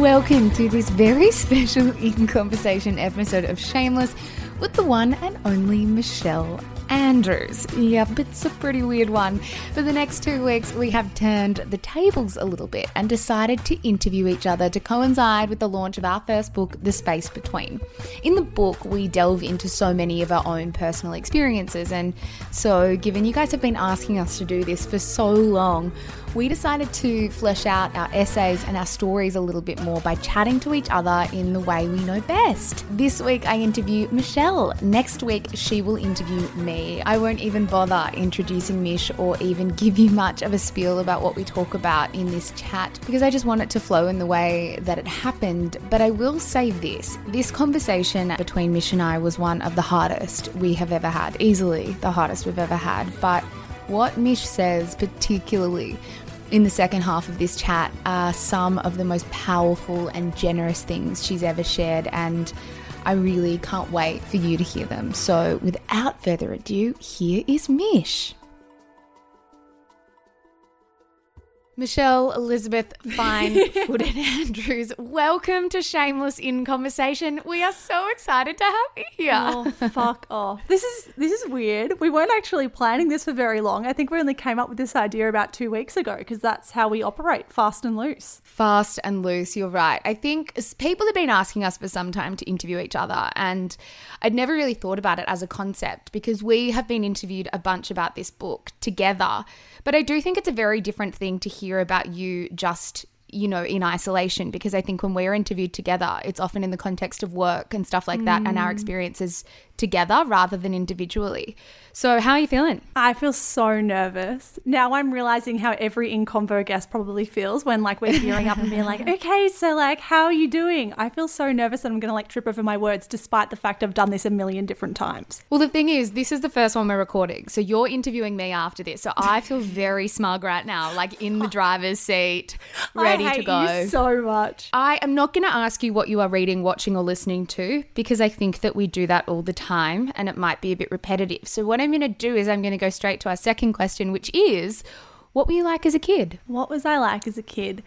welcome to this very special In Conversation episode of Shameless with the one and only Michelle Andrews. Yep, it's a pretty weird one. For the next two weeks, we have turned the tables a little bit and decided to interview each other to coincide with the launch of our first book, The Space Between. In the book, we delve into so many of our own personal experiences, and so given you guys have been asking us to do this for so long, we decided to flesh out our essays and our stories a little bit more by chatting to each other in the way we know best. This week I interview Michelle. Next week she will interview me. I won't even bother introducing Mish or even give you much of a spiel about what we talk about in this chat because I just want it to flow in the way that it happened. But I will say this this conversation between Mish and I was one of the hardest we have ever had, easily the hardest we've ever had. But what Mish says, particularly in the second half of this chat, are some of the most powerful and generous things she's ever shared, and I really can't wait for you to hear them. So, without further ado, here is Mish. Michelle Elizabeth Fine Footed Andrews, welcome to Shameless in Conversation. We are so excited to have you here. Oh, fuck off. This is this is weird. We weren't actually planning this for very long. I think we only came up with this idea about 2 weeks ago because that's how we operate, fast and loose. Fast and loose, you're right. I think people have been asking us for some time to interview each other and I'd never really thought about it as a concept because we have been interviewed a bunch about this book together. But I do think it's a very different thing to hear about you just you know, in isolation because I think when we're interviewed together, it's often in the context of work and stuff like that and our mm. experiences together rather than individually. So, how are you feeling? I feel so nervous. Now I'm realizing how every in convo guest probably feels when like we're gearing up and being like, okay, so like, how are you doing? I feel so nervous that I'm going to like trip over my words despite the fact I've done this a million different times. Well, the thing is, this is the first one we're recording. So, you're interviewing me after this. So, I feel very smug right now, like in the driver's seat, ready to go. You so much. I am not going to ask you what you are reading, watching, or listening to because I think that we do that all the time and it might be a bit repetitive. So, what I'm going to do is I'm going to go straight to our second question, which is what were you like as a kid? What was I like as a kid?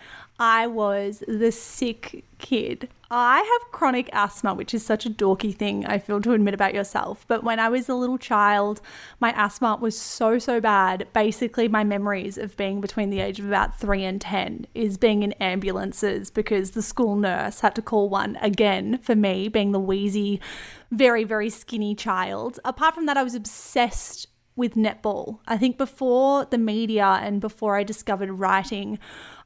I was the sick kid. I have chronic asthma, which is such a dorky thing, I feel, to admit about yourself. But when I was a little child, my asthma was so, so bad. Basically, my memories of being between the age of about three and 10 is being in ambulances because the school nurse had to call one again for me, being the wheezy, very, very skinny child. Apart from that, I was obsessed with netball. I think before the media and before I discovered writing,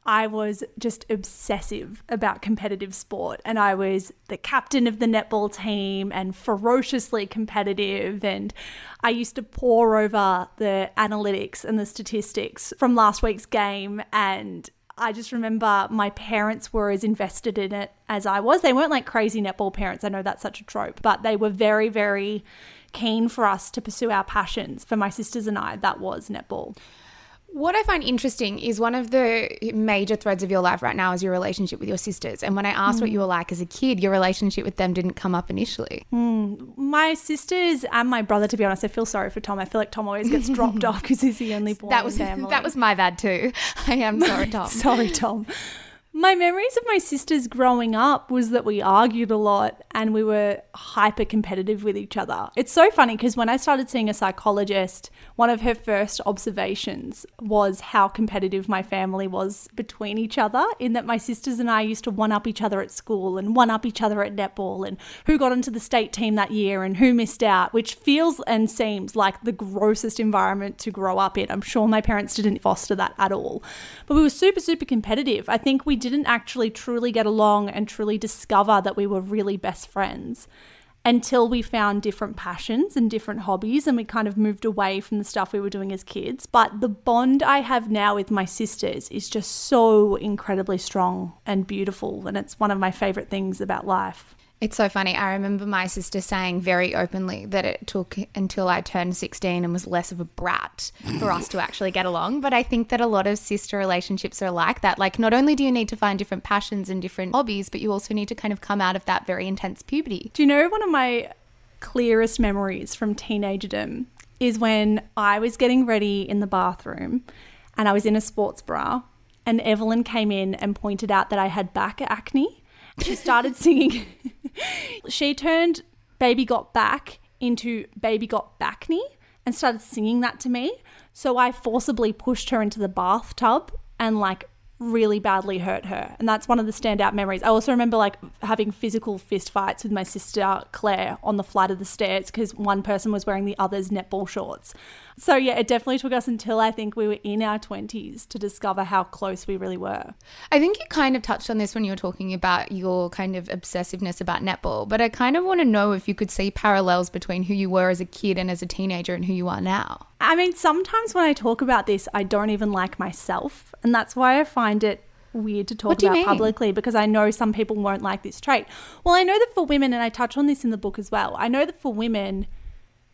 I was just obsessive about competitive sport and I was the captain of the netball team and ferociously competitive and I used to pore over the analytics and the statistics from last week's game and I just remember my parents were as invested in it as I was. They weren't like crazy netball parents. I know that's such a trope, but they were very very keen for us to pursue our passions. For my sisters and I, that was netball. What I find interesting is one of the major threads of your life right now is your relationship with your sisters. And when I asked what hmm. you were like as a kid, your relationship with them didn't come up initially. Hmm. My sisters and my brother, to be honest, I feel sorry for Tom. I feel like Tom always gets dropped off because he's the only boy That was that was my bad too. I am sorry, Tom. Sorry, Tom. My memories of my sisters growing up was that we argued a lot and we were hyper competitive with each other. It's so funny because when I started seeing a psychologist, one of her first observations was how competitive my family was between each other, in that my sisters and I used to one up each other at school and one up each other at netball and who got into the state team that year and who missed out, which feels and seems like the grossest environment to grow up in. I'm sure my parents didn't foster that at all. But we were super, super competitive. I think we didn't actually truly get along and truly discover that we were really best friends until we found different passions and different hobbies and we kind of moved away from the stuff we were doing as kids. But the bond I have now with my sisters is just so incredibly strong and beautiful. And it's one of my favorite things about life. It's so funny. I remember my sister saying very openly that it took until I turned 16 and was less of a brat for us to actually get along. But I think that a lot of sister relationships are like that. Like, not only do you need to find different passions and different hobbies, but you also need to kind of come out of that very intense puberty. Do you know one of my clearest memories from teenagerdom is when I was getting ready in the bathroom and I was in a sports bra and Evelyn came in and pointed out that I had back acne. She started singing. she turned Baby Got Back into Baby Got Back Backney and started singing that to me. So I forcibly pushed her into the bathtub and like really badly hurt her. And that's one of the standout memories. I also remember like having physical fist fights with my sister Claire on the flight of the stairs because one person was wearing the other's netball shorts. So yeah, it definitely took us until I think we were in our 20s to discover how close we really were. I think you kind of touched on this when you were talking about your kind of obsessiveness about netball, but I kind of want to know if you could see parallels between who you were as a kid and as a teenager and who you are now. I mean, sometimes when I talk about this, I don't even like myself, and that's why I find it weird to talk about publicly because I know some people won't like this trait. Well, I know that for women, and I touch on this in the book as well, I know that for women,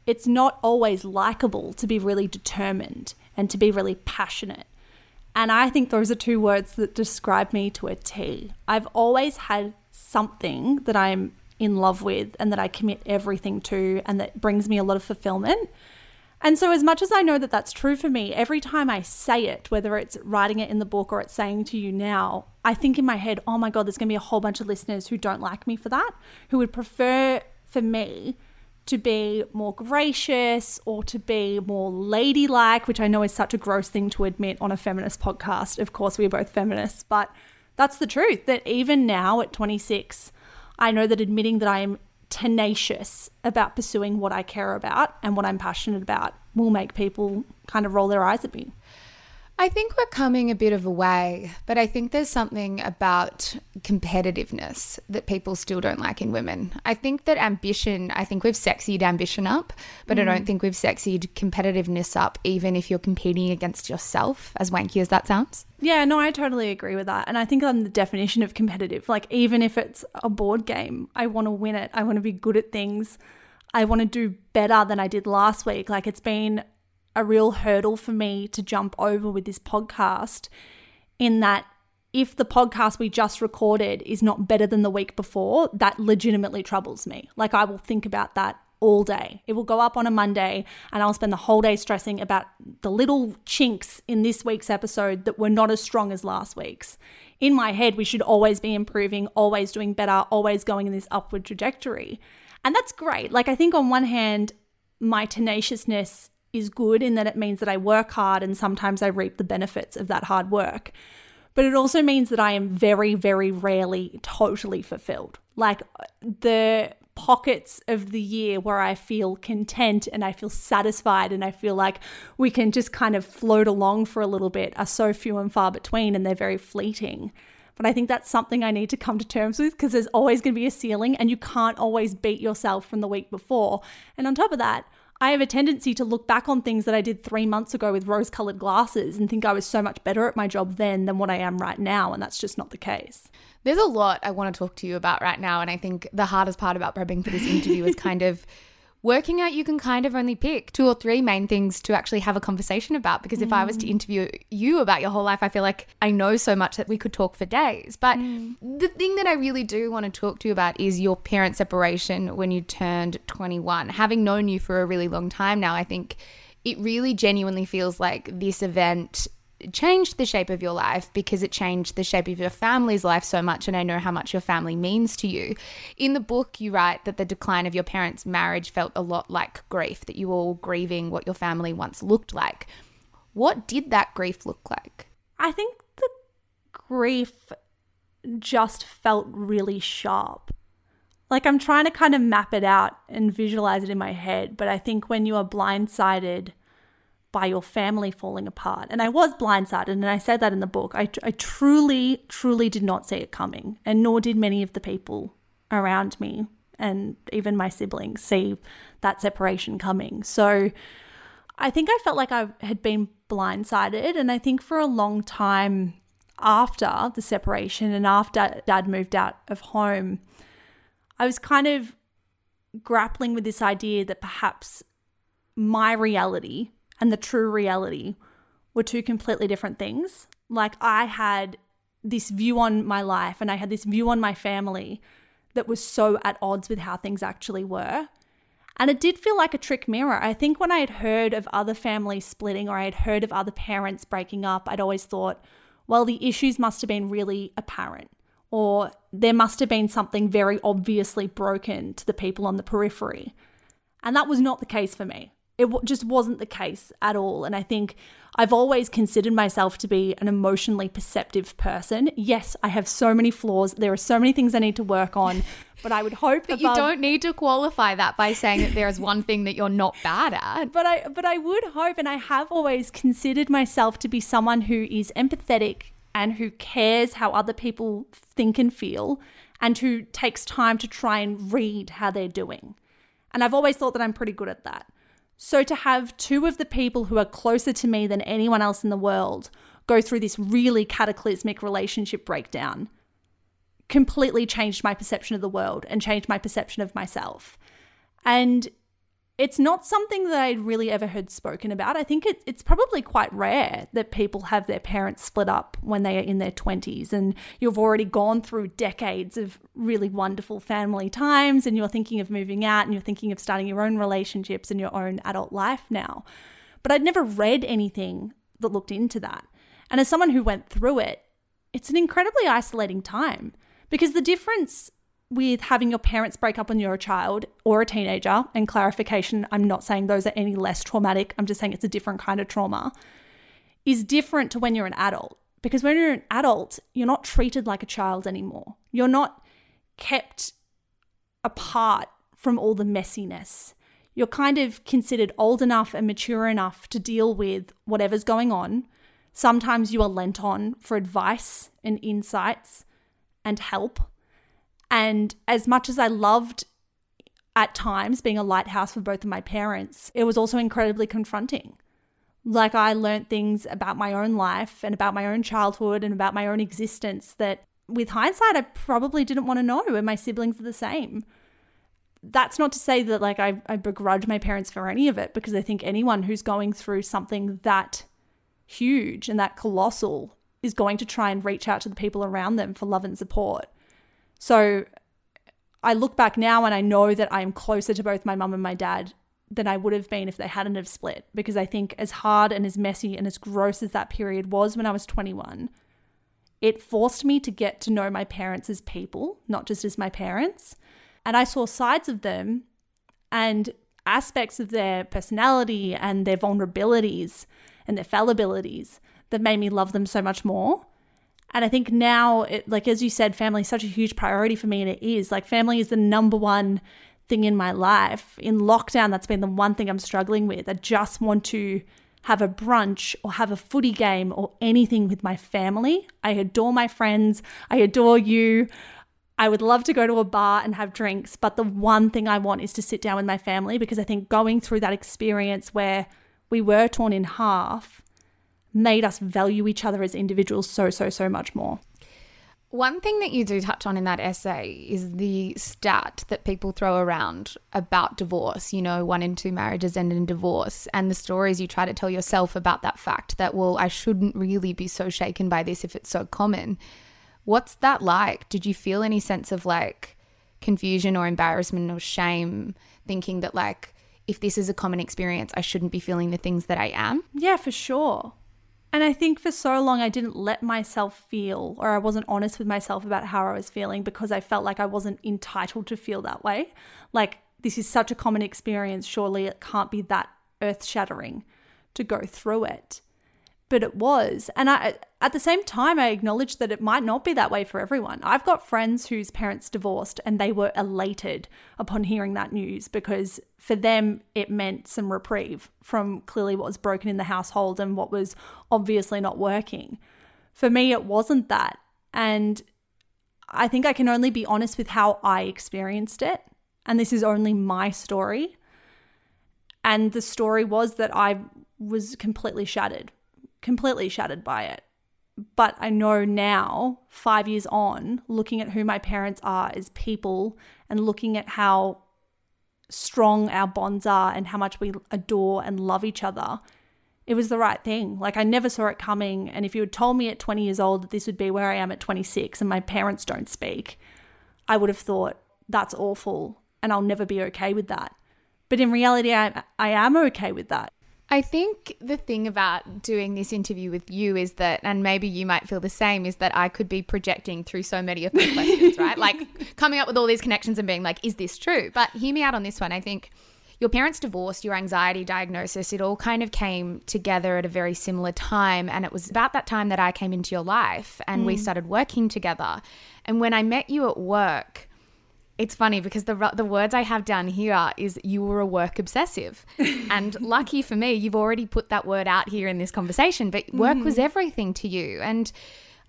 it's not always likable to be really determined and to be really passionate. And I think those are two words that describe me to a T. I've always had something that I'm in love with and that I commit everything to and that brings me a lot of fulfillment. And so, as much as I know that that's true for me, every time I say it, whether it's writing it in the book or it's saying to you now, I think in my head, oh my God, there's going to be a whole bunch of listeners who don't like me for that, who would prefer for me to be more gracious or to be more ladylike, which I know is such a gross thing to admit on a feminist podcast. Of course, we're both feminists, but that's the truth that even now at 26, I know that admitting that I am tenacious about pursuing what I care about and what I'm passionate about will make people kind of roll their eyes at me. I think we're coming a bit of a way, but I think there's something about competitiveness that people still don't like in women. I think that ambition, I think we've sexied ambition up, but mm. I don't mm. think we've sexied competitiveness up, even if you're competing against yourself, as wanky as that sounds. Yeah, no, I totally agree with that. And I think I'm the definition of competitive. Like, even if it's a board game, I want to win it, I want to be good at things. I want to do better than I did last week. Like, it's been a real hurdle for me to jump over with this podcast in that if the podcast we just recorded is not better than the week before, that legitimately troubles me. Like I will think about that all day. It will go up on a Monday and I'll spend the whole day stressing about the little chinks in this week's episode that were not as strong as last week's. In my head, we should always be improving, always doing better, always going in this upward trajectory. And that's great. Like, I think on one hand, my tenaciousness is good in that it means that I work hard and sometimes I reap the benefits of that hard work. But it also means that I am very, very rarely totally fulfilled. Like the pockets of the year where I feel content and I feel satisfied and I feel like we can just kind of float along for a little bit are so few and far between and they're very fleeting. But I think that's something I need to come to terms with because there's always going to be a ceiling and you can't always beat yourself from the week before. And on top of that, I have a tendency to look back on things that I did three months ago with rose colored glasses and think I was so much better at my job then than what I am right now. And that's just not the case. There's a lot I want to talk to you about right now. And I think the hardest part about prepping for this interview is kind of working out you can kind of only pick two or three main things to actually have a conversation about because if mm. I was to mm. interview you about your whole life I feel like I know so much that we could talk for days but mm. the thing that I really do want to talk to you about is your parent separation when you turned 21 having known you for a really long time now I think it really genuinely feels like this event changed the shape of your life because it changed the shape of your family's life so much. And I know how much your family means to you. In the book, you write that the decline of your parents' marriage felt a lot like grief, that you were all grieving what your family once looked like. What did that grief look like? I think the grief just felt really sharp. Like I'm trying to kind of map it out and visualize it in my head, but I think when you are blindsided by your family falling apart. And I was blindsided, and I said that in the book. I, I truly, truly did not see it coming, and nor did many of the people around me and even my siblings see that separation coming. So I think I felt like I had been blindsided, and I think for a long time after the separation and after dad moved out of home, I was kind of grappling with this idea that perhaps my reality and the true reality were two completely different things. Like I had this view on my life and I had this view on my family that was so at odds with how things actually were. And it did feel like a trick mirror. I think when I had heard of other families splitting or I had heard of other parents breaking up, I'd always thought, well, the issues must have been really apparent, or there must have been something very obviously broken to the people on the periphery. And that was not the case for me. It just wasn't the case at all. And I think I've always considered myself to be an emotionally perceptive person. Yes, I have so many flaws. There are so many things I need to work on, but I would hope that you don't need to qualify that by saying that there is one thing that you're not bad at. But I but I would hope and I have always considered myself to be someone who is empathetic and who cares how other people think and feel and who takes time to try and read how they're doing. And I've always thought that I'm pretty good at that. So to have two of the people who are closer to me than anyone else in the world go through this really cataclysmic relationship breakdown completely changed my perception of the world and changed my perception of myself. And it's not something that I'd really ever heard spoken about. I think it, it's probably quite rare that people have their parents split up when they are in their 20s and you've already gone through decades of really wonderful family times and you're thinking of moving out and you're thinking of starting your own relationships and your own adult life now. But I'd never read anything that looked into that. And as someone who went through it, it's an incredibly isolating time because the difference with having your parents break up when you're a child or a teenager, and clarification, I'm not saying those are any less traumatic, I'm just saying it's a different kind of trauma, is different to when you're an adult. Because when you're an adult, you're not treated like a child anymore. You're not kept apart from all the messiness. You're kind of considered old enough and mature enough to deal with whatever's going on. Sometimes you are lent on for advice and insights and help and as much as I loved at times being a lighthouse for both of my parents, it was also incredibly confronting. Like I learned things about my own life and about my own childhood and about my own existence that with hindsight I probably didn't want to know and my siblings are the same. That's not to say that like I, I begrudge my parents for any of it because I think anyone who's going through something that huge and that colossal is going to try and reach out to the people around them for love and support. So I look back now and I know that I am closer to both my mum and my dad than I would have been if they hadn't have split because I think as hard and as messy and as gross as that period was when I was 21, it forced me to get to know my parents as people, not just as my parents. And I saw sides of them and aspects of their personality and their vulnerabilities and their fallibilities that made me love them so much more. And I think now, it, like as you said, family is such a huge priority for me, and it is. Like, family is the number one thing in my life. In lockdown, that's been the one thing I'm struggling with. I just want to have a brunch or have a footy game or anything with my family. I adore my friends. I adore you. I would love to go to a bar and have drinks, but the one thing I want is to sit down with my family because I think going through that experience where we were torn in half made us value each other as individuals so, so, so much more. One thing that you do touch on in that essay is the stat that people throw around about divorce. You know, one in two marriages end in divorce, and the stories you try to tell yourself about that fact that, well, I shouldn't really be so shaken by this if it's so common. What's that like? Did you feel any sense of like confusion or embarrassment or shame thinking that, like, if this is a common experience, I shouldn't be feeling the things that I am? Yeah, for sure. And I think for so long I didn't let myself feel, or I wasn't honest with myself about how I was feeling because I felt like I wasn't entitled to feel that way. Like, this is such a common experience, surely it can't be that earth shattering to go through it but it was. And I, at the same time, I acknowledge that it might not be that way for everyone. I've got friends whose parents divorced and they were elated upon hearing that news because for them, it meant some reprieve from clearly what was broken in the household and what was obviously not working. For me, it wasn't that. And I think I can only be honest with how I experienced it. And this is only my story. And the story was that I was completely shattered completely shattered by it. But I know now, five years on, looking at who my parents are as people and looking at how strong our bonds are and how much we adore and love each other, it was the right thing. Like I never saw it coming. And if you had told me at 20 years old that this would be where I am at 26 and my parents don't speak, I would have thought that's awful and I'll never be okay with that. But in reality, I, I am okay with that. I think the thing about doing this interview with you is that, and maybe you might feel the same, is that I could be projecting through so many of my questions, right? Like coming up with all these connections and being like, is this true? But hear me out on this one. I think your parents divorced, your anxiety diagnosis, it all kind of came together at a very similar time. And it was about that time that I came into your life and mm. we started working together. And when I met you at work, it's funny because the the words I have down here is you were a work obsessive, and lucky for me, you've already put that word out here in this conversation. But work mm. was everything to you, and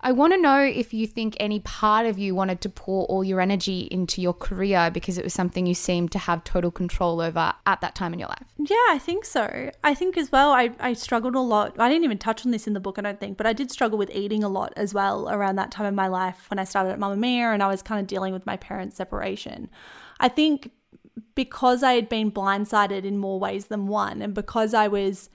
I want to know if you think any part of you wanted to pour all your energy into your career because it was something you seemed to have total control over at that time in your life. Yeah, I think so. I think as well, I, I struggled a lot. I didn't even touch on this in the book, I don't think, but I did struggle with eating a lot as well around that time in my life when I started at Mamamia and I was kind of dealing with my parents' separation. I think because I had been blindsided in more ways than one, and because I was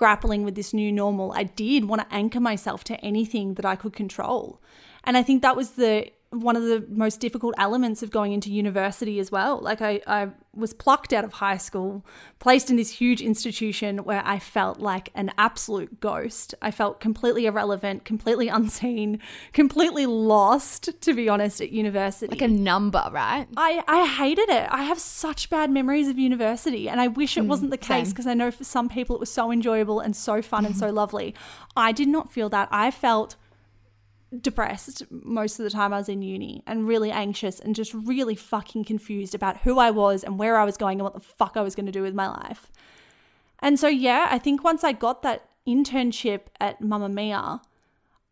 grappling with this new normal, I did want to anchor myself to anything that I could control. And I think that was the one of the most difficult elements of going into university as well. Like I, I was plucked out of high school, placed in this huge institution where I felt like an absolute ghost. I felt completely irrelevant, completely unseen, completely lost, to be honest, at university. Like a number, right? I, I hated it. I have such bad memories of university and I wish it mm, wasn't the case because I know for some people it was so enjoyable and so fun and so lovely. I did not feel that. I felt depressed most of the time I was in uni and really anxious and just really fucking confused about who I was and where I was going and what the fuck I was going to do with my life. And so, yeah, I think once I got that internship at Mamamia,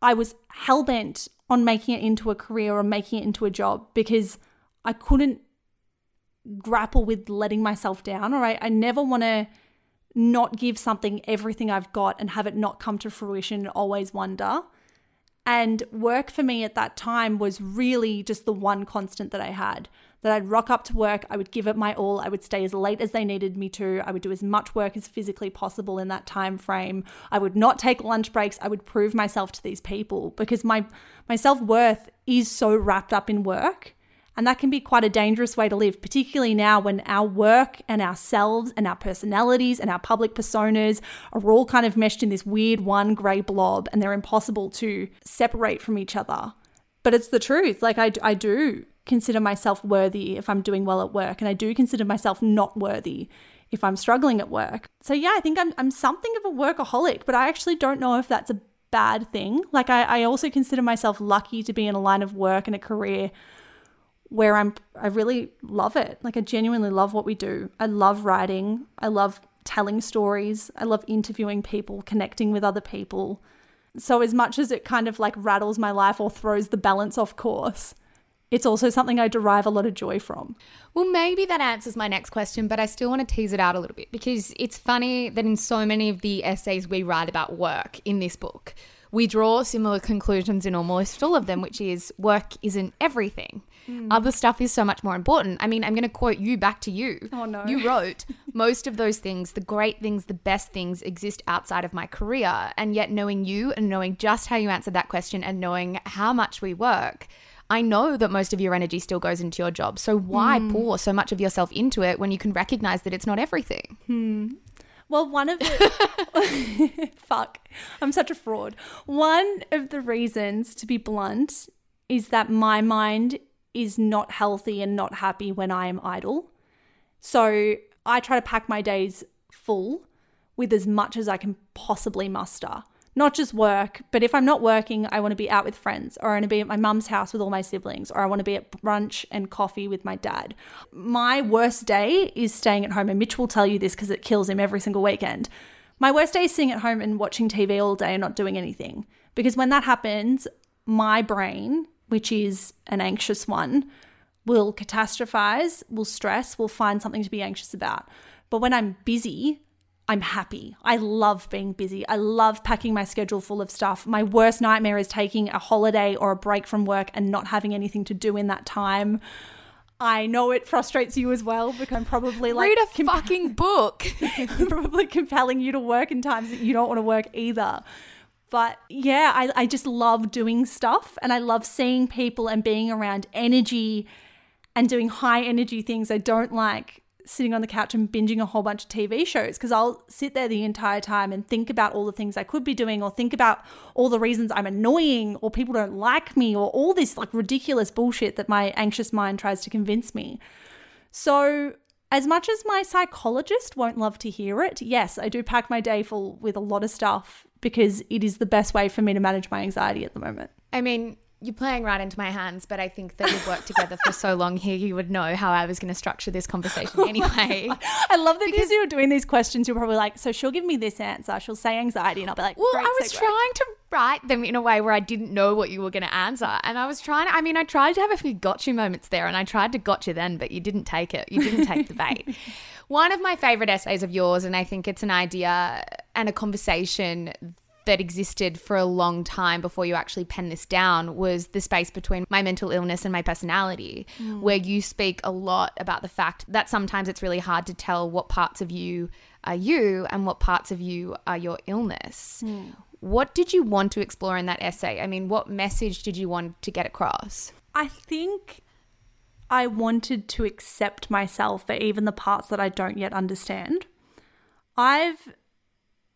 I was hell bent on making it into a career or making it into a job because I couldn't grapple with letting myself down. All right. I never want to not give something everything I've got and have it not come to fruition and always wonder. And work for me at that time was really just the one constant that I had. That I'd rock up to work, I would give it my all, I would stay as late as they needed me to, I would do as much work as physically possible in that time frame. I would not take lunch breaks, I would prove myself to these people because my my self-worth is so wrapped up in work and that can be quite a dangerous way to live, particularly now when our work and ourselves and our personalities and our public personas are all kind of meshed in this weird one grey blob and they're impossible to separate from each other. But it's the truth. Like, I, I do consider myself worthy if I'm doing well at work, and I do consider myself not worthy if I'm struggling at work. So, yeah, I think I'm, I'm something of a workaholic, but I actually don't know if that's a bad thing. Like, I, I also consider myself lucky to be in a line of work and a career where I'm I really love it. Like I genuinely love what we do. I love writing. I love telling stories. I love interviewing people, connecting with other people. So as much as it kind of like rattles my life or throws the balance off course, it's also something I derive a lot of joy from. Well, maybe that answers my next question, but I still want to tease it out a little bit because it's funny that in so many of the essays we write about work in this book, we draw similar conclusions in almost all of them, which is work isn't everything. Mm. Other stuff is so much more important. I mean, I'm going to quote you back to you. Oh, no. You wrote, most of those things, the great things, the best things exist outside of my career. And yet, knowing you and knowing just how you answered that question and knowing how much we work, I know that most of your energy still goes into your job. So why mm. pour so much of yourself into it when you can recognize that it's not everything? Hmm. Well, one of the fuck, I'm such a fraud. One of the reasons, to be blunt, is that my mind is not healthy and not happy when I am idle. So I try to pack my days full with as much as I can possibly muster. Not just work, but if I'm not working, I want to be out with friends, or I want to be at my mum's house with all my siblings, or I want to be at brunch and coffee with my dad. My worst day is staying at home, and Mitch will tell you this because it kills him every single weekend. My worst day is sitting at home and watching TV all day and not doing anything. Because when that happens, my brain which is an anxious one, will catastrophize, will stress, will find something to be anxious about. But when I'm busy, I'm happy. I love being busy. I love packing my schedule full of stuff. My worst nightmare is taking a holiday or a break from work and not having anything to do in that time. I know it frustrates you as well because I'm probably like read a fucking book. probably compelling you to work in times that you don't want to work either. But yeah, I, I just love doing stuff and I love seeing people and being around energy and doing high energy things. I don't like sitting on the couch and binging a whole bunch of TV shows because I'll sit there the entire time and think about all the things I could be doing or think about all the reasons I'm annoying or people don't like me or all this like ridiculous bullshit that my anxious mind tries to convince me. So, as much as my psychologist won't love to hear it, yes, I do pack my day full with a lot of stuff because it is the best way for me to manage my anxiety at the moment. I mean, you're playing right into my hands, but I think that we've worked together for so long here, you would know how I was going to structure this conversation anyway. I love that because you're doing these questions, you're probably like, so she'll give me this answer, she'll say anxiety, and I'll be like, well, I was segue. trying to write them in a way where I didn't know what you were going to answer. And I was trying, I mean, I tried to have a few gotcha moments there, and I tried to gotcha then, but you didn't take it. You didn't take the bait. One of my favorite essays of yours, and I think it's an idea and a conversation that existed for a long time before you actually pen this down was the space between my mental illness and my personality, mm. where you speak a lot about the fact that sometimes it's really hard to tell what parts of you are you and what parts of you are your illness. Mm. What did you want to explore in that essay? I mean, what message did you want to get across? I think I wanted to accept myself for even the parts that I don't yet understand. I've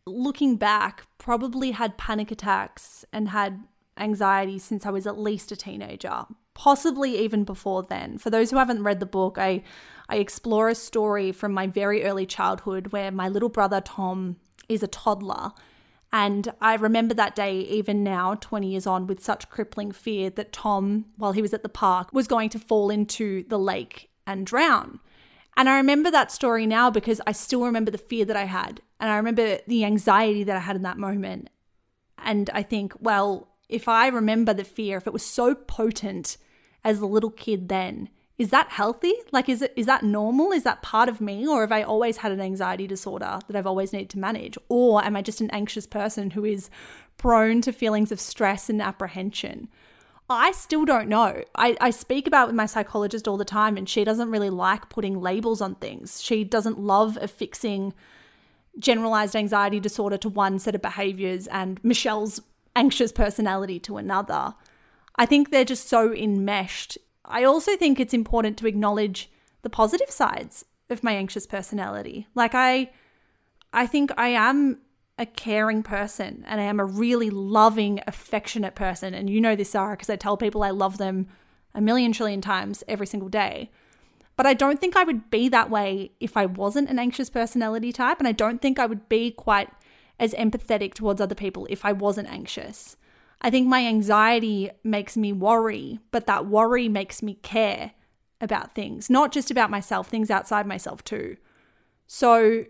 looking back, probably had panic attacks and had anxiety since I was at least a teenager, possibly even before then. For those who haven't read the book, I I explore a story from my very early childhood where my little brother Tom is a toddler. And I remember that day, even now, 20 years on, with such crippling fear that Tom, while he was at the park, was going to fall into the lake and drown. And I remember that story now because I still remember the fear that I had. And I remember the anxiety that I had in that moment. And I think, well, if I remember the fear, if it was so potent as a little kid then, is that healthy? Like is it is that normal? Is that part of me or have I always had an anxiety disorder that I've always needed to manage? Or am I just an anxious person who is prone to feelings of stress and apprehension? I still don't know. I, I speak about with my psychologist all the time, and she doesn't really like putting labels on things. She doesn't love affixing generalized anxiety disorder to one set of behaviors and Michelle's anxious personality to another. I think they're just so enmeshed. I also think it's important to acknowledge the positive sides of my anxious personality. Like I I think I am a caring person and I am a really loving, affectionate person. And you know this, Zara, because I tell people I love them a million trillion times every single day. But I don't think I would be that way if I wasn't an anxious personality type. And I don't think I would be quite as empathetic towards other people if I wasn't anxious. I think my anxiety makes me worry, but that worry makes me care about things, not just about myself, things outside myself too. So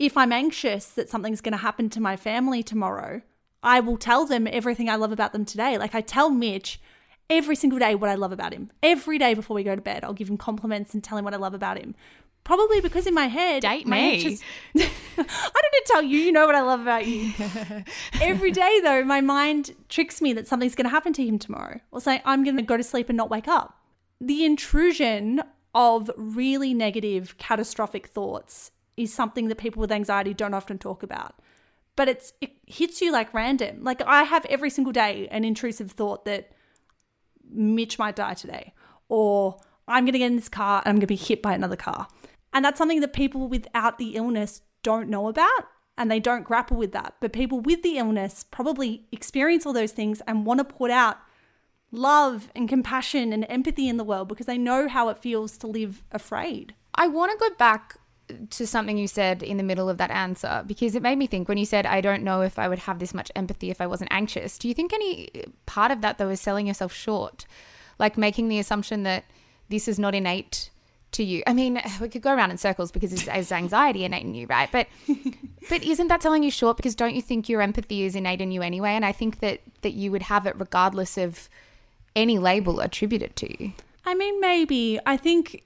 if I'm anxious that something's going to happen to my family tomorrow, I will tell them everything I love about them today. Like I tell Mitch every single day what I love about him. Every day before we go to bed, I'll give him compliments and tell him what I love about him. Probably because in my head, date me. Anxious- I don't need to tell you. You know what I love about you. every day, though, my mind tricks me that something's going to happen to him tomorrow, or say I'm going to go to sleep and not wake up. The intrusion of really negative, catastrophic thoughts is something that people with anxiety don't often talk about. But it's it hits you like random. Like I have every single day an intrusive thought that Mitch might die today, or I'm going to get in this car and I'm going to be hit by another car. And that's something that people without the illness don't know about and they don't grapple with that. But people with the illness probably experience all those things and want to put out love and compassion and empathy in the world because they know how it feels to live afraid. I want to go back to something you said in the middle of that answer because it made me think when you said I don't know if I would have this much empathy if I wasn't anxious. Do you think any uh, part of that though is selling yourself short? Like making the assumption that this is not innate to you. I mean, we could go around in circles because it's, it's anxiety innate in you, right? But but isn't that selling you short because don't you think your empathy is innate in you anyway? And I think that that you would have it regardless of any label attributed to you. I mean, maybe. I think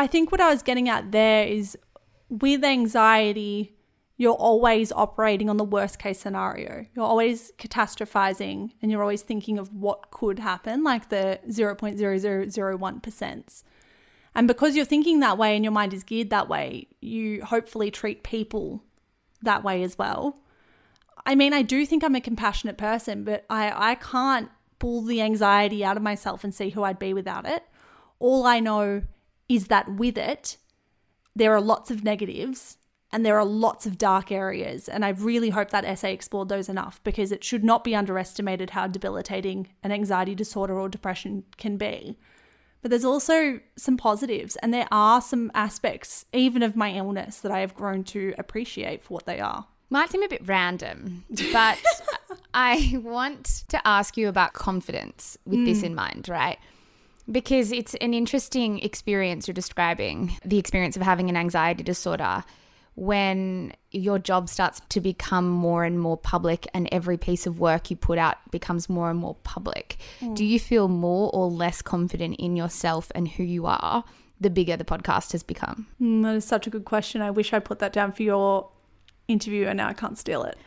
I think what I was getting at there is with anxiety, you're always operating on the worst case scenario. You're always catastrophizing and you're always thinking of what could happen, like the 0.0001%. And because you're thinking that way and your mind is geared that way, you hopefully treat people that way as well. I mean, I do think I'm a compassionate person, but I, I can't pull the anxiety out of myself and see who I'd be without it. All I know is that with it, there are lots of negatives and there are lots of dark areas. And I really hope that essay explored those enough because it should not be underestimated how debilitating an anxiety disorder or depression can be. But there's also some positives, and there are some aspects, even of my illness, that I have grown to appreciate for what they are. Might seem a bit random, but I want to ask you about confidence with this mm. in mind, right? Because it's an interesting experience you're describing the experience of having an anxiety disorder when your job starts to become more and more public and every piece of work you put out becomes more and more public. Do you feel more or less confident in yourself and who you are the bigger the podcast has become? Mm, that is such a good question. I wish I put that down for your interview, and now I can't steal it.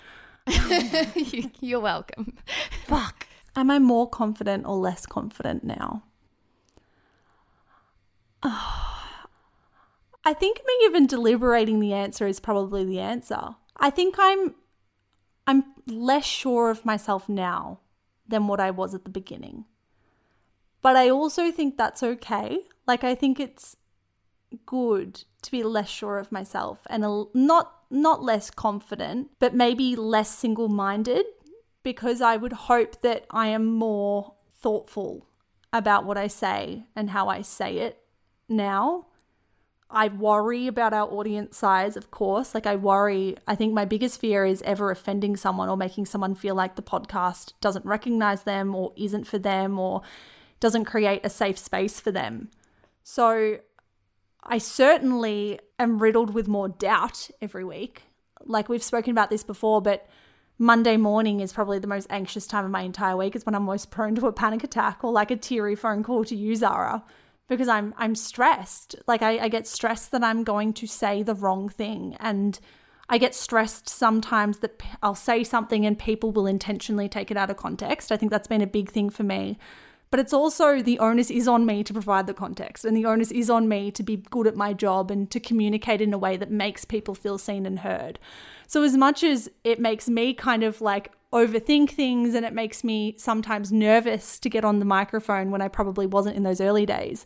You're welcome. Fuck. Am I more confident or less confident now? I think me even deliberating the answer is probably the answer. I think I'm I'm less sure of myself now than what I was at the beginning. But I also think that's okay. Like I think it's good to be less sure of myself and a, not not less confident, but maybe less single-minded because I would hope that I am more thoughtful about what I say and how I say it now. I worry about our audience size, of course. Like, I worry, I think my biggest fear is ever offending someone or making someone feel like the podcast doesn't recognize them or isn't for them or doesn't create a safe space for them. So, I certainly am riddled with more doubt every week. Like, we've spoken about this before, but Monday morning is probably the most anxious time of my entire week. It's when I'm most prone to a panic attack or like a teary phone call to you, Zara because I'm I'm stressed. Like I, I get stressed that I'm going to say the wrong thing and I get stressed sometimes that I'll say something and people will intentionally take it out of context. I think that's been a big thing for me. But it's also the onus is on me to provide the context and the onus is on me to be good at my job and to communicate in a way that makes people feel seen and heard. So as much as it makes me kind of like overthink things and it makes me sometimes nervous to get on the microphone when I probably wasn't in those early days.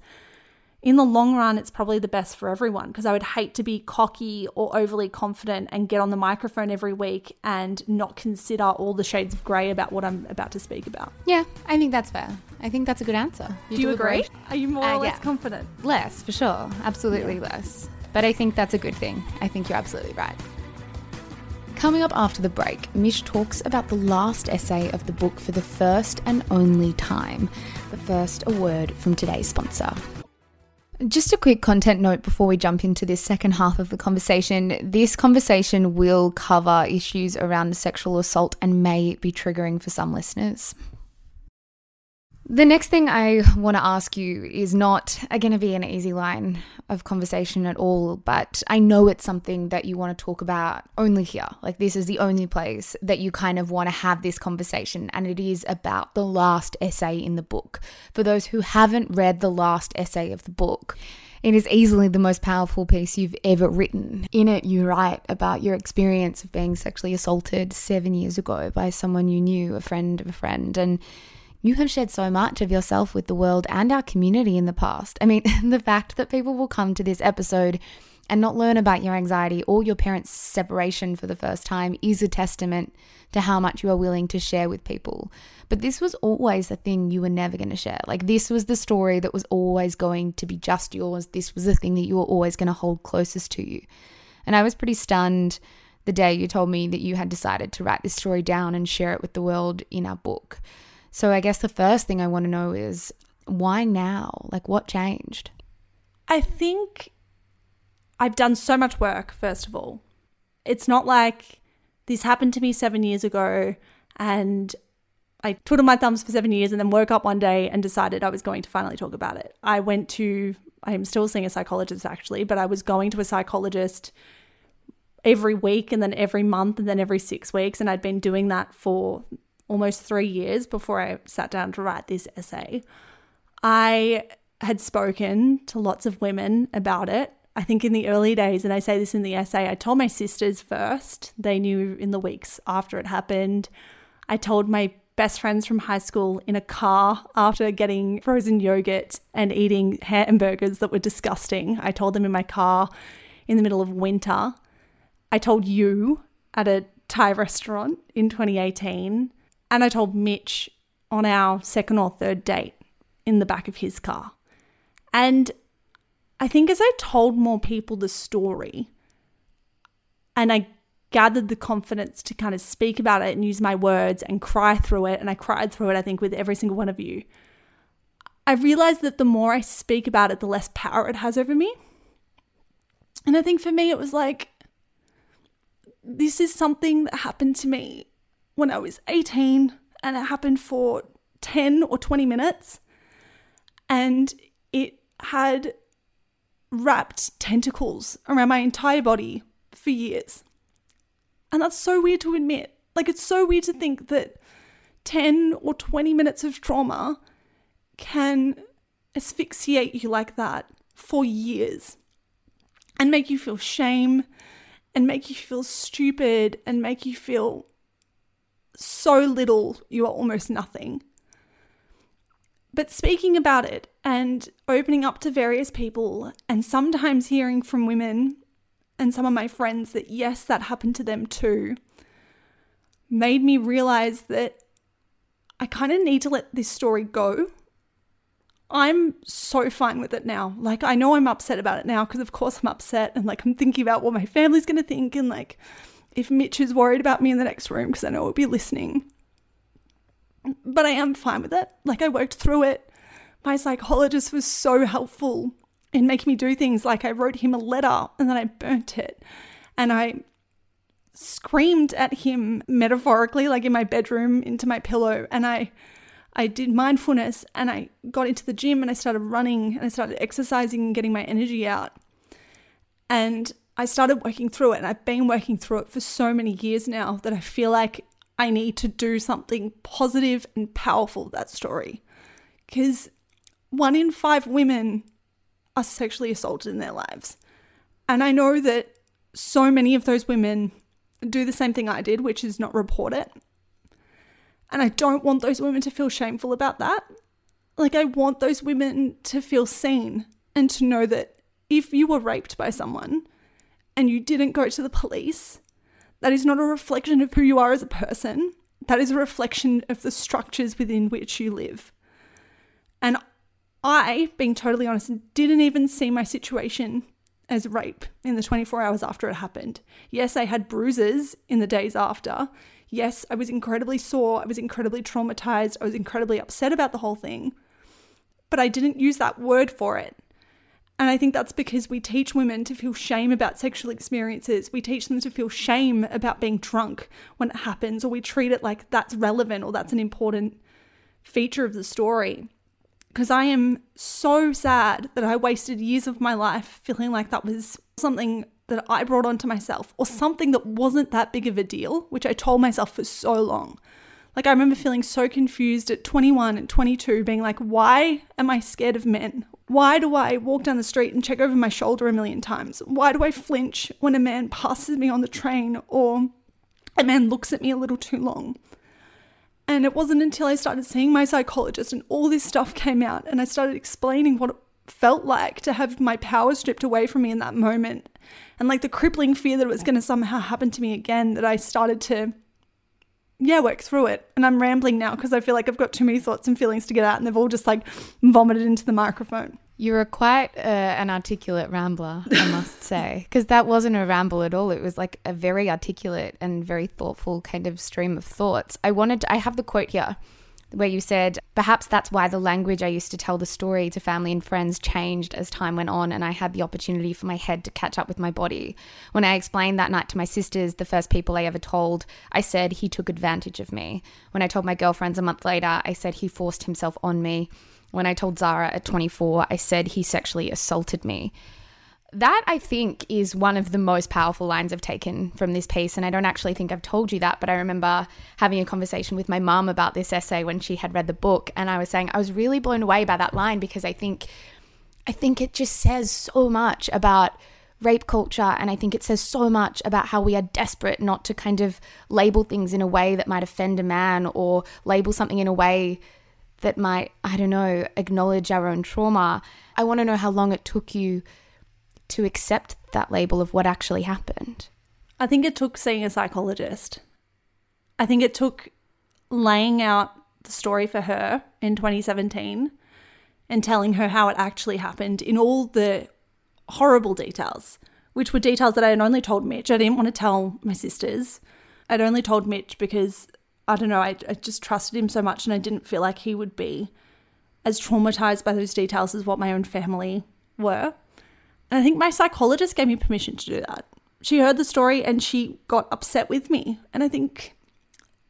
In the long run, it's probably the best for everyone because I would hate to be cocky or overly confident and get on the microphone every week and not consider all the shades of grey about what I'm about to speak about. Yeah, I think that's fair. I think that's a good answer. Do you agree? Are you more Uh, or less yeah. confident? Less, for sure. Absolutely less. But I think that's a good thing. I think you're absolutely right. Coming up after the break, Mish talks about the last essay of the book for the first and only time. But first, a word from today's sponsor. Just a quick content note before we jump into this second half of the conversation. This conversation will cover issues around sexual assault and may be triggering for some listeners. The next thing I want to ask you is not going to be an easy line of conversation at all, but I know it's something that you want to talk about only here. Like, this is the only place that you kind of want to have this conversation, and it is about the last essay in the book. For those who haven't read the last essay of the book, it is easily the most powerful piece you've ever written. In it, you write about your experience of being sexually assaulted seven years ago by someone you knew, a friend of a friend, and you have shared so much of yourself with the world and our community in the past. I mean, the fact that people will come to this episode and not learn about your anxiety or your parents' separation for the first time is a testament to how much you are willing to share with people. But this was always the thing you were never going to share. Like, this was the story that was always going to be just yours. This was the thing that you were always going to hold closest to you. And I was pretty stunned the day you told me that you had decided to write this story down and share it with the world in our book. So I guess the first thing I want to know is why now? Like, what changed? I think I've done so much work, first of all. It's not like this happened to me seven years ago and I twiddled my thumbs for seven years and then woke up one day and decided I was going to finally talk about it. I went to, I'm still seeing a psychologist actually, but I was going to a psychologist every week and then every month and then every six weeks. And I'd been doing that for almost three years before I sat down to write this essay. I had spoken to lots of women about it. I think in the early days, and I say this in the essay, I told my sisters first. They knew in the weeks after it happened. I told my best friends from high school in a car after getting frozen yogurt and eating hamburgers that were disgusting. I told them in my car. in the middle of winter. I told you at a Thai restaurant in 2018. And I told Mitch on our second or third date in the back of his car. And I think as I told more people the story and I gathered the confidence to kind of speak about it and use my words and cry through it, and I cried through it, I think, with every single one of you, I realized that the more I speak about it, the less power it has over me. And I think for me, it was like, this is something that happened to me when I was 18 and it happened for 10 or 20 minutes. And it had wrapped tentacles around my entire body for years. And that's so weird to admit. Like, it's so weird to think that 10 or 20 minutes of trauma can asphyxiate you like that for years and make you feel shame and make you feel stupid and make you feel so little you are almost nothing. But speaking about it and opening up to various people, and sometimes hearing from women and some of my friends that yes, that happened to them too, made me realize that I kind of need to let this story go. I'm so fine with it now. Like, I know I'm upset about it now because, of course, I'm upset and like I'm thinking about what my family's going to think and like if Mitch is worried about me in the next room because I know he'll be listening. But I am fine with it. Like, I worked through it. My psychologist was so helpful in making me do things like I wrote him a letter and then I burnt it. And I screamed at him metaphorically, like in my bedroom, into my pillow. And I I did mindfulness and I got into the gym and I started running and I started exercising and getting my energy out. And I started working through it and I've been working through it for so many years now that I feel like I need to do something positive and powerful with that story. Because one in five women are sexually assaulted in their lives. And I know that so many of those women do the same thing I did, which is not report it. And I don't want those women to feel shameful about that. Like, I want those women to feel seen and to know that if you were raped by someone and you didn't go to the police, that is not a reflection of who you are as a person. That is a reflection of the structures within which you live. And I, being totally honest, didn't even see my situation as rape in the 24 hours after it happened. Yes, I had bruises in the days after. Yes, I was incredibly sore. I was incredibly traumatized. I was incredibly upset about the whole thing. But I didn't use that word for it. And I think that's because we teach women to feel shame about sexual experiences. We teach them to feel shame about being drunk when it happens, or we treat it like that's relevant or that's an important feature of the story. Because I am so sad that I wasted years of my life feeling like that was something that I brought onto myself or something that wasn't that big of a deal, which I told myself for so long. Like, I remember feeling so confused at 21 and 22, being like, why am I scared of men? Why do I walk down the street and check over my shoulder a million times? Why do I flinch when a man passes me on the train or a man looks at me a little too long? And it wasn't until I started seeing my psychologist and all this stuff came out and I started explaining what it felt like to have my power stripped away from me in that moment and like the crippling fear that it was going to somehow happen to me again that I started to yeah, work through it. And I'm rambling now because I feel like I've got too many thoughts and feelings to get out and they've all just like vomited into the microphone. You're quite uh, an articulate rambler, I must say, because that wasn't a ramble at all. It was like a very articulate and very thoughtful kind of stream of thoughts. I wanted, to, I have the quote here where you said, perhaps that's why the language I used to tell the story to family and friends changed as time went on, and I had the opportunity for my head to catch up with my body. When I explained that night to my sisters, the first people I ever told, I said he took advantage of me. When I told my girlfriends a month later, I said he forced himself on me. When I told Zara at 24, I said he sexually assaulted me. That, I think, is one of the most powerful lines I've taken from this piece. And I don't actually think I've told you that, but I remember having a conversation with my mum about this essay when she had read the book. And I was saying I was really blown away by that line because I think, I think it just says so much about rape culture. And I think it says so much about how we are desperate not to kind of label things in a way that might offend a man or label something in a way that might, I don't know, acknowledge our own trauma. I want to know how long it took you to accept that label of what actually happened? I think it took seeing a psychologist. I think it took laying out the story for her in 2017 and telling her how it actually happened in all the horrible details, which were details that I had only told Mitch. I didn't want to tell my sisters. I'd only told Mitch because I don't know, I, I just trusted him so much and I didn't feel like he would be as traumatized by those details as what my own family were. And I think my psychologist gave me permission to do that. She heard the story and she got upset with me. And I think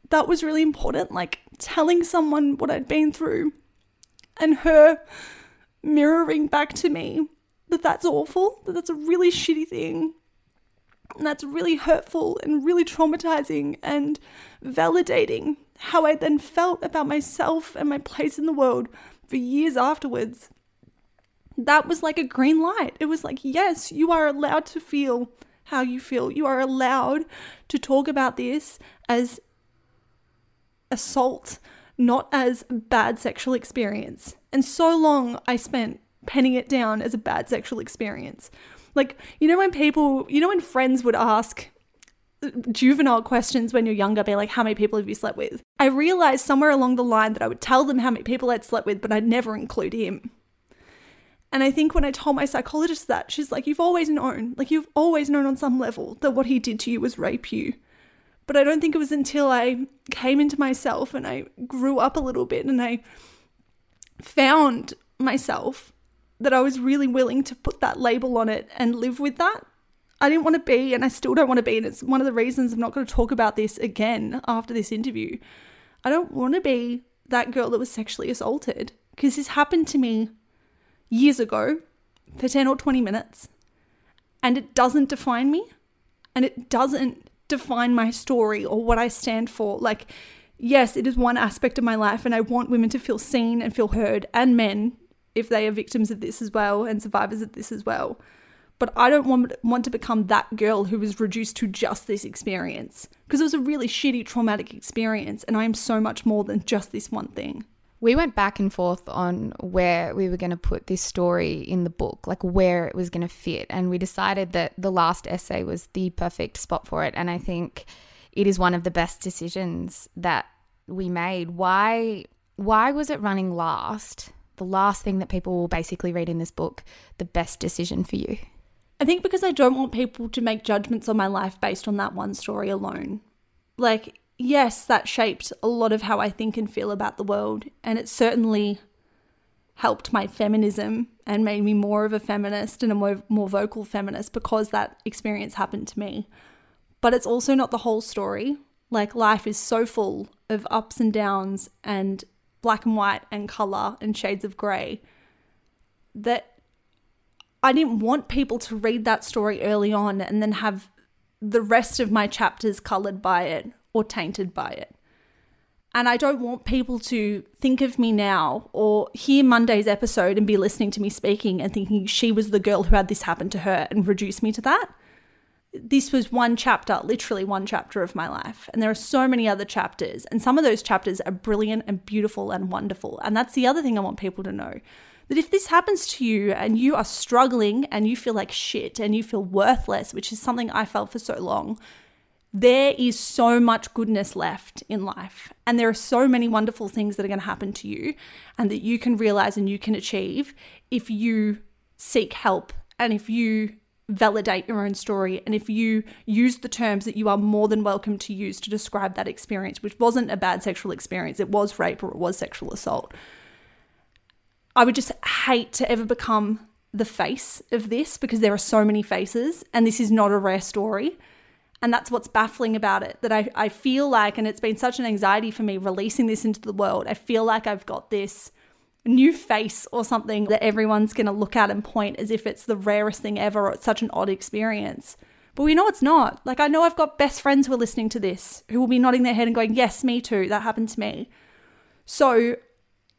that was really important. Like telling someone what I'd been through and her mirroring back to me that that's awful, that that's a really shitty thing. And that's really hurtful and really traumatizing and validating how I then felt about myself and my place in the world for years afterwards. That was like a green light. It was like, yes, you are allowed to feel how you feel. You are allowed to talk about this as assault, not as bad sexual experience. And so long I spent penning it down as a bad sexual experience. Like, you know, when people, you know, when friends would ask uh, juvenile questions when you're younger, be like, how many people have you slept with? I realized somewhere along the line that I would tell them how many people I'd slept with, but I'd never include him. And I think when I told my psychologist that, she's like, you've always known, like, you've always known on some level that what he did to you was rape you. But I don't think it was until I came into myself and I grew up a little bit and I found myself that I was really willing to put that label on it and live with that. I didn't want to be, and I still don't want to be, and it's one of the reasons I'm not going to talk about this again after this interview. I don't want to be that girl that was sexually assaulted because this happened to me years ago for 10 or 20 minutes, and it doesn't define me, and it doesn't define my story or what I stand for. Like, yes, it is one aspect of my life, and I want women to feel seen and feel heard, and men if they are victims of this as well and survivors of this as well. But I don't want, want to become that girl who was reduced to just this experience because it was a really shitty, traumatic experience, and I am so much more than just this one thing. We went back and forth on where we were going to put this story in the book, like where it was going to fit. And we decided that the last essay was the perfect spot for it. And I think it is one of the best decisions that we made. Why why was it running last? the last thing that people will basically read in this book, the best decision for you? I think because I don't want people to make judgments on my life based on that one story alone. Like, yes, that shaped a lot of how I think and feel about the world, and it certainly helped my feminism and made me more of a feminist and a more, more vocal feminist because that experience happened to me. But it's also not the whole story. Like, life is so full of ups and downs and black and white and color and shades of grey that I didn't want people to read that story early on and then have the rest of my chapters colored by it or tainted by it. And I don't want people to think of me now or hear Monday's episode and be listening to me speaking and thinking she was the girl who had this happen to her and reduce me to that this was one chapter, literally one chapter of my life. And there are so many other chapters. And some of those chapters are brilliant and beautiful and wonderful. And that's the other thing I want people to know that if this happens to you and you are struggling and you feel like shit and you feel worthless, which is something I felt for so long, there is so much goodness left in life. And there are so many wonderful things that are going to happen to you and that you can realize and you can achieve if you seek help and if you validate your own story and if you use the terms that you are more than welcome to use to describe that experience, which wasn't a bad sexual experience, it was rape or it was sexual assault. I would just hate to ever become the face of this because there are so many faces and this is not a rare story. And that's what's baffling about it that I, I feel like, and it's been such an anxiety for me releasing this into the world. I feel like I've got this new face or something that everyone's going to look at and point as if it's the rarest thing ever or it's such an odd experience. But we know it's not. Like, I know I've got best friends who are listening to this who will be nodding their head and going, Yes, me too. That happened to me. So,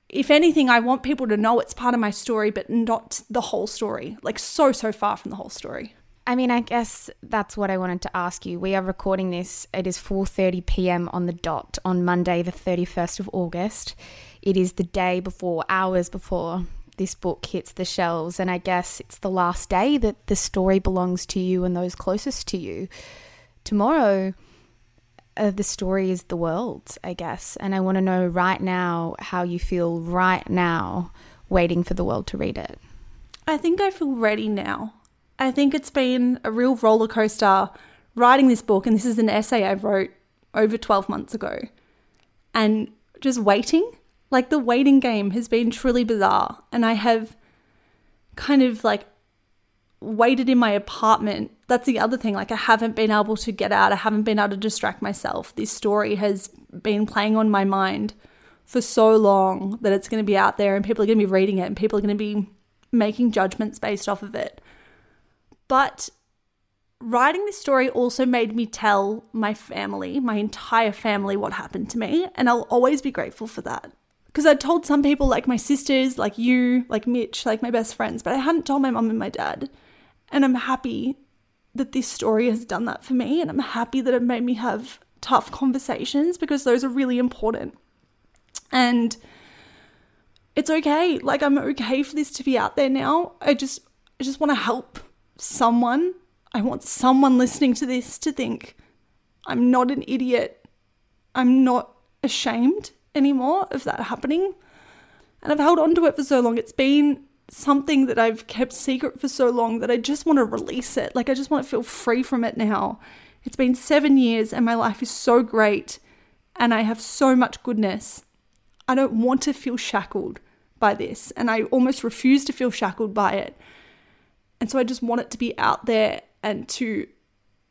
if anything, I want people to know it's part of my story, but not the whole story. Like, so, so far from the whole story. I mean, I guess that's what I wanted to ask you. We are recording this. It is 4:30 p.m. on the dot on Monday, the 31st of August. It is the day before, hours before this book hits the shelves, and I guess it's the last day that the story belongs to you and those closest to you. Tomorrow, uh, the story is the world, I guess. And I want to know right now how you feel right now, waiting for the world to read it. I think I feel ready now. I think it's been a real roller coaster writing this book, and this is an essay I wrote over 12 months ago. And just waiting, like the waiting game has been truly bizarre. And I have kind of like waited in my apartment. That's the other thing. Like, I haven't been able to get out, I haven't been able to distract myself. This story has been playing on my mind for so long that it's going to be out there and people are going to be reading it and people are going to be making judgments based off of it. But writing this story also made me tell my family, my entire family, what happened to me. And I'll always be grateful for that. Because I told some people, like my sisters, like you, like Mitch, like my best friends, but I hadn't told my mum and my dad. And I'm happy that this story has done that for me. And I'm happy that it made me have tough conversations because those are really important. And it's okay. Like I'm okay for this to be out there now. I just I just want to help someone. I want someone listening to this to think I'm not an idiot. I'm not ashamed anymore of that happening. And I've held on to it for so long. It's been something that I've kept secret for so long that I just want to release it. Like, I just want to feel free from it now. It's been seven years and my life is so great and I have so much goodness. I don't want to feel shackled by this and I almost refuse to feel shackled by it. And so I just want it to be out there and to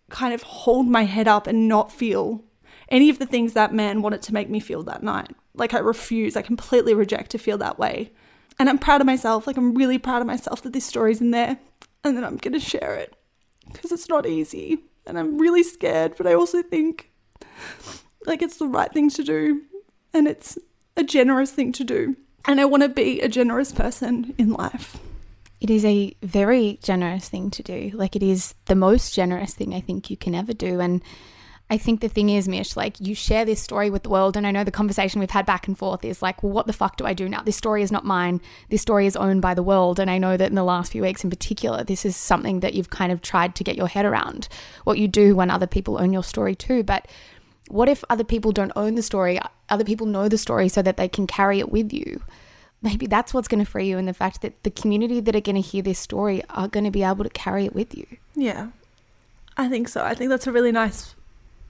kind of hold my head up and not feel any of the things that man wanted to make me feel that night. Like I refuse, I completely reject to feel that way. And I'm proud of myself. Like I'm really proud of myself that this story's in there and that I'm going to share it because it's not easy and I'm really scared, but I also think like it's the right thing to do and it's a generous thing to do. And I want to be a generous person in life. It is a very generous thing to do. Like it is the most generous thing I think you can ever do and I think the thing is, Mish, like you share this story with the world, and I know the conversation we've had back and forth is like, well, what the fuck do I do now? This story is not mine. This story is owned by the world. And I know that in the last few weeks in particular, this is something that you've kind of tried to get your head around what you do when other people own your story too. But what if other people don't own the story? Other people know the story so that they can carry it with you. Maybe that's what's going to free you in the fact that the community that are going to hear this story are going to be able to carry it with you. Yeah, I think so. I think that's a really nice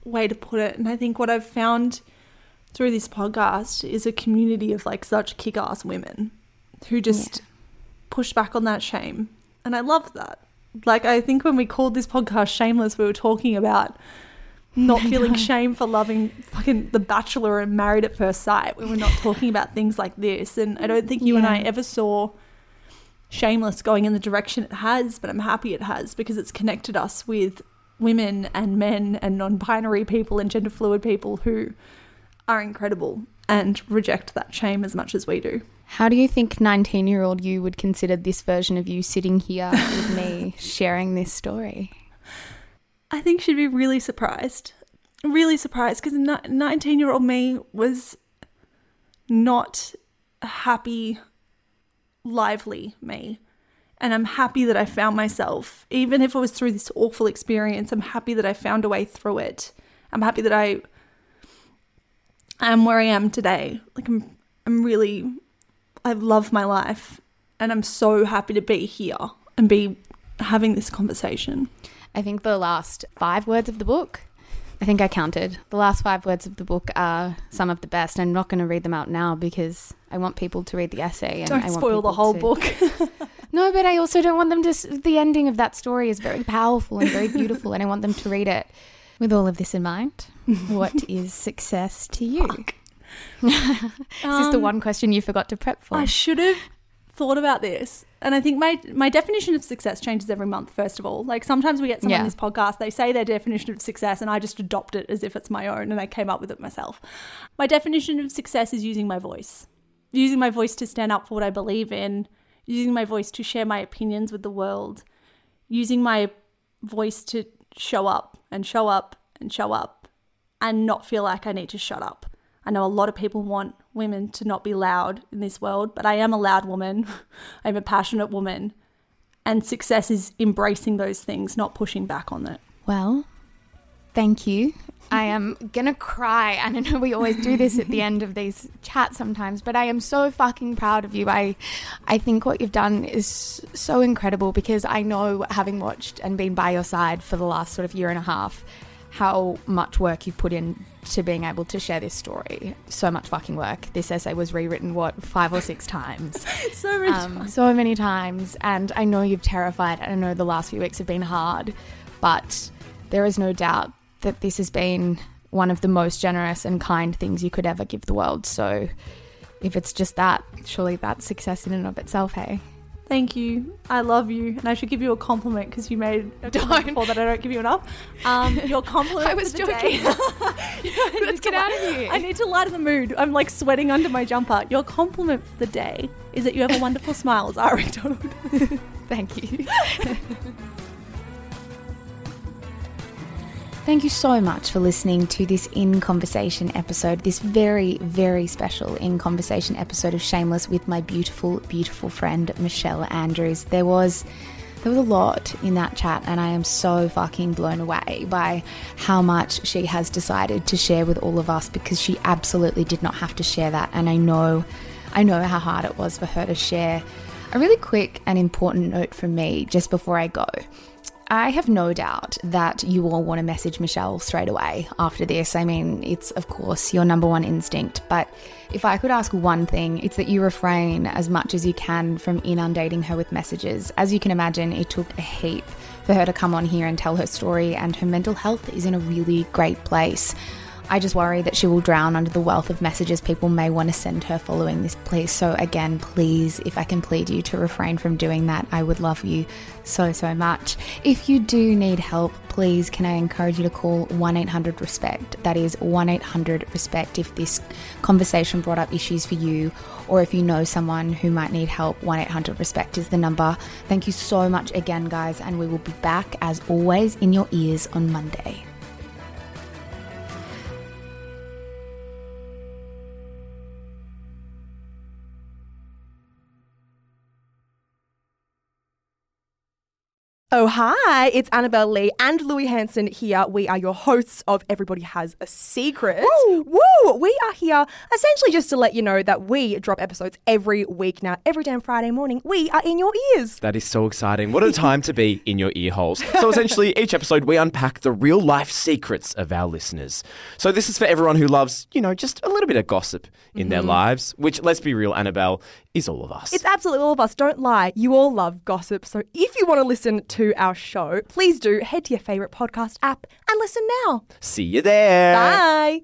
way to put it. And I think what I've found through this podcast is a community of like such kick ass women who just yeah. push back on that shame. And I love that. Like, I think when we called this podcast Shameless, we were talking about not feeling shame for loving fucking The Bachelor and Married at First Sight. We were not talking about things like this. And I don't think you yeah. and I ever saw Shameless going in the direction it has, but I'm happy it has because it's connected us with women and men and non binary people and gender fluid people who are incredible and reject that shame as much as we do. How do you think 19 year old you would consider this version of you sitting here with me sharing this story? I think she'd be really surprised. Really surprised because 19 year old me was not a happy, lively me. And I'm happy that I found myself, even if it was through this awful experience, I'm happy that I found a way through it. I'm happy that I am where I am today. Like I'm I'm really I love my life and I'm so happy to be here and be having this conversation. I think the last 5 words of the book I think I counted. The last five words of the book are some of the best. I'm not going to read them out now because I want people to read the essay. And Don't I spoil the whole to... book. no, but I also don't want them to. The ending of that story is very powerful and very beautiful, and I want them to read it. With all of this in mind, what is success to you? is um, this the one question you forgot to prep for? I should have thought about this and I think my my definition of success changes every month. First of all, like sometimes we get someone yeah. on this podcast, they say their definition of success, and I just adopt it as if it's my own, and I came up with it myself. My definition of success is using my voice, using my voice to stand up for what I believe in, using my voice to share my opinions with the world, using my voice to show up and show up and show up, and not feel like I need to shut up. I know a lot of people want women to not be loud in this world, but I am a loud woman. I'm a passionate woman. And success is embracing those things, not pushing back on it. Well, thank you. I am gonna cry, and I know we always do this at the end of these chats sometimes, but I am so fucking proud of you. I, I think what you've done is so incredible because I know, having watched and been by your side for the last sort of year and a half, how much work you've put in to being able to share this story. So much fucking work. This essay was rewritten what five or six times. so many um, times. so many times, and I know you've terrified. And I know the last few weeks have been hard, but there is no doubt that this has been one of the most generous and kind things you could ever give the world. So if it's just that, surely that's success in and of itself, hey? Thank you. I love you. And I should give you a compliment because you made a comment before that I don't give you enough. Um, your compliment I was joking. I Let's get out of here. I need to lighten the mood. I'm like sweating under my jumper. Your compliment for the day is that you have a wonderful smile, Zara McDonald. Thank you. Thank you so much for listening to this In Conversation episode, this very, very special In Conversation episode of Shameless with my beautiful, beautiful friend Michelle Andrews. There was there was a lot in that chat, and I am so fucking blown away by how much she has decided to share with all of us because she absolutely did not have to share that. And I know, I know how hard it was for her to share. A really quick and important note from me just before I go. I have no doubt that you all want to message Michelle straight away after this. I mean, it's of course your number one instinct, but if I could ask one thing, it's that you refrain as much as you can from inundating her with messages. As you can imagine, it took a heap for her to come on here and tell her story, and her mental health is in a really great place. I just worry that she will drown under the wealth of messages people may want to send her following this, please. So, again, please, if I can plead you to refrain from doing that, I would love you so, so much. If you do need help, please, can I encourage you to call 1 800 RESPECT? That is 1 800 RESPECT if this conversation brought up issues for you or if you know someone who might need help. 1 800 RESPECT is the number. Thank you so much again, guys, and we will be back as always in your ears on Monday. Oh, hi, it's Annabelle Lee and Louis Hanson here. We are your hosts of Everybody Has a Secret. Woo! Woo! We are here essentially just to let you know that we drop episodes every week now. Every damn Friday morning, we are in your ears. That is so exciting. What a time to be in your ear holes. So, essentially, each episode we unpack the real life secrets of our listeners. So, this is for everyone who loves, you know, just a little bit of gossip in their mm-hmm. lives, which, let's be real, Annabelle, is all of us. It's absolutely all of us. Don't lie. You all love gossip. So if you want to listen to our show, please do head to your favorite podcast app and listen now. See you there. Bye.